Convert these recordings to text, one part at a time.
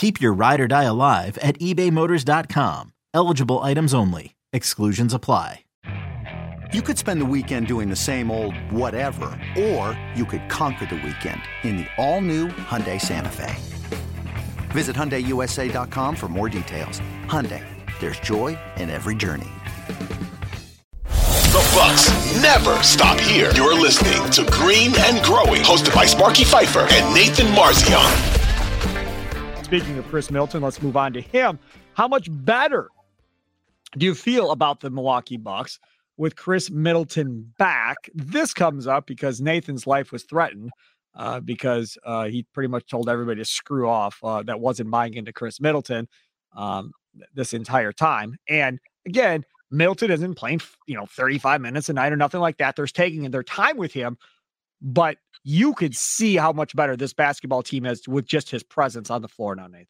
Keep your ride or die alive at ebaymotors.com. Eligible items only. Exclusions apply. You could spend the weekend doing the same old whatever, or you could conquer the weekend in the all-new Hyundai Santa Fe. Visit HyundaiUSA.com for more details. Hyundai, there's joy in every journey. The Bucks never stop here. You're listening to Green and Growing, hosted by Sparky Fifer and Nathan Marzion. Speaking of Khris Middleton, let's move on to him. How much better do you feel about the Milwaukee Bucks with Khris Middleton back? This comes up because Nathan's life was threatened uh, because uh, he pretty much told everybody to screw off uh, that wasn't buying into Khris Middleton um, this entire time. And again, Middleton isn't playing, you know, 35 minutes a night or nothing like that. They're taking their time with him, but you could see how much better this basketball team is with just his presence on the floor now, Nathan.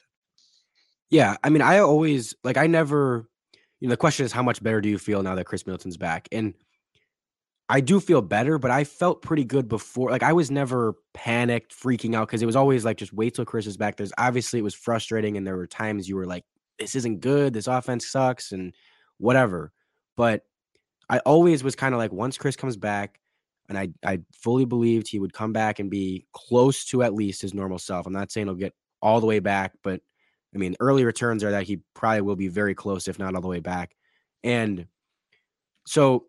Yeah, I mean, I always like I never, you know, the question is how much better do you feel now that Khris Middleton's back? And I do feel better, but I felt pretty good before. Like I was never panicked, freaking out because it was always like just wait till Khris is back. There's obviously it was frustrating, and there were times you were like, this isn't good, this offense sucks, and whatever. But I always was kind of like, once Khris comes back, and I I fully believed he would come back and be close to at least his normal self. I'm not saying he'll get all the way back, but I mean, early returns are that he probably will be very close, if not all the way back. And so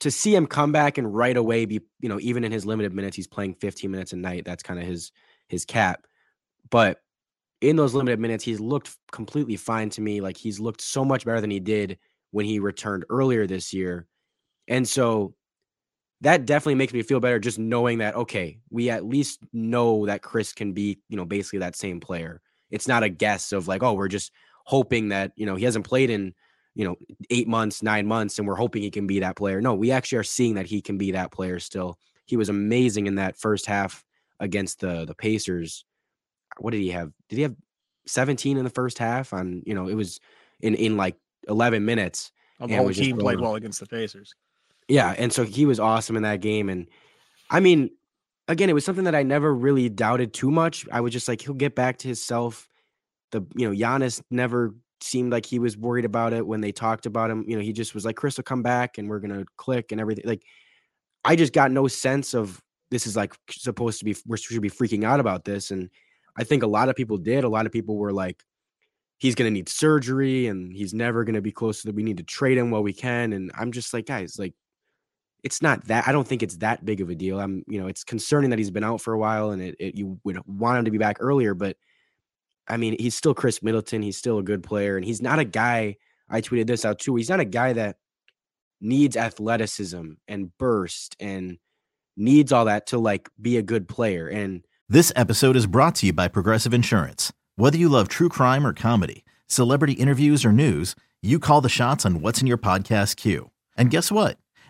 to see him come back and right away be, you know, even in his limited minutes, he's playing 15 minutes a night. That's kind of his his cap. But in those limited minutes, he's looked completely fine to me. Like he's looked so much better than he did when he returned earlier this year. And so that definitely makes me feel better just knowing that okay we at least know that Khris can be you know basically that same player. It's not a guess of like oh we're just hoping that you know he hasn't played in you know eight months nine months and we're hoping he can be that player. No we actually are seeing that he can be that player still. He was amazing in that first half against the the pacers. What did he have? Did he have 17 in the first half on you know it was in in like 11 minutes oh, the whole team played well against the pacers yeah, and so he was awesome in that game. And I mean, again, it was something that I never really doubted too much. I was just like, he'll get back to himself. The you know, Giannis never seemed like he was worried about it when they talked about him. You know, he just was like, Khris will come back and we're gonna click and everything. Like, I just got no sense of this is like supposed to be we should be freaking out about this. And I think a lot of people did. A lot of people were like, he's to need surgery and he's never to be close to that. We need to trade him while we can. And I'm just like, guys, like it's not that I don't think it's that big of a deal. I'm, you know, it's concerning that he's been out for a while and it, it, you would want him to be back earlier, but I mean, he's still Khris Middleton. He's still a good player, and he's not a guy. I tweeted this out too. He's not a guy that needs athleticism and burst and needs all that to like be a good player. And this episode is brought to you by Progressive Insurance. Whether you love true crime or comedy, celebrity interviews or news, you call the shots on what's in your podcast queue. And guess what?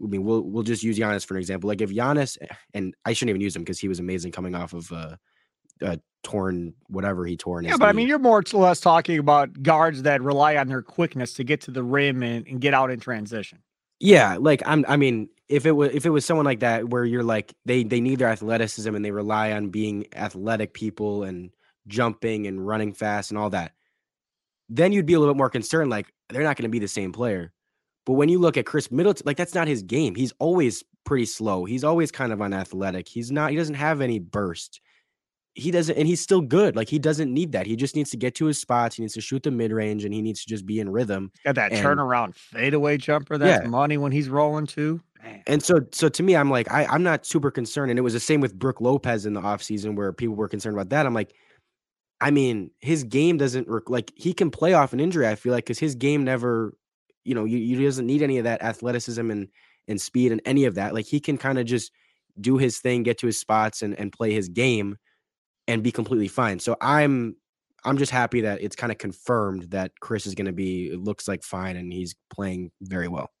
I mean, we'll we'll just use Giannis for an example. Like if Giannis, and I shouldn't even use him because he was amazing coming off of uh, uh torn whatever he tore. yeah, but knee. I mean, you're more or less talking about guards that rely on their quickness to get to the rim and, and get out in transition. Yeah, like I'm. I mean, if it was if it was someone like that where you're like they they need their athleticism and they rely on being athletic people and jumping and running fast and all that, then you'd be a little bit more concerned. Like they're not going to be the same player. But when you look at Khris Middleton, like that's not his game. He's always pretty slow. He's always kind of unathletic. He's not. He doesn't have any burst. He doesn't, and he's still good. Like he doesn't need that. He just needs to get to his spots. He needs to shoot the mid range, and he needs to just be in rhythm. Got that And- turnaround fadeaway jumper. That's Yeah. money when he's rolling too. Man. And so, so to me, I'm like, I, I'm not super concerned. And it was the same with Brook Lopez in the offseason where people were concerned about that. I'm like, I mean, his game doesn't rec- like he can play off an injury. I feel like because his game never, you know, you, you doesn't need any of that athleticism and and speed and any of that. Like he can kind of just do his thing, get to his spots, and and play his game, and be completely fine. So I'm I'm just happy that it's kind of confirmed that Khris is going to be. It looks like fine, and he's playing very well.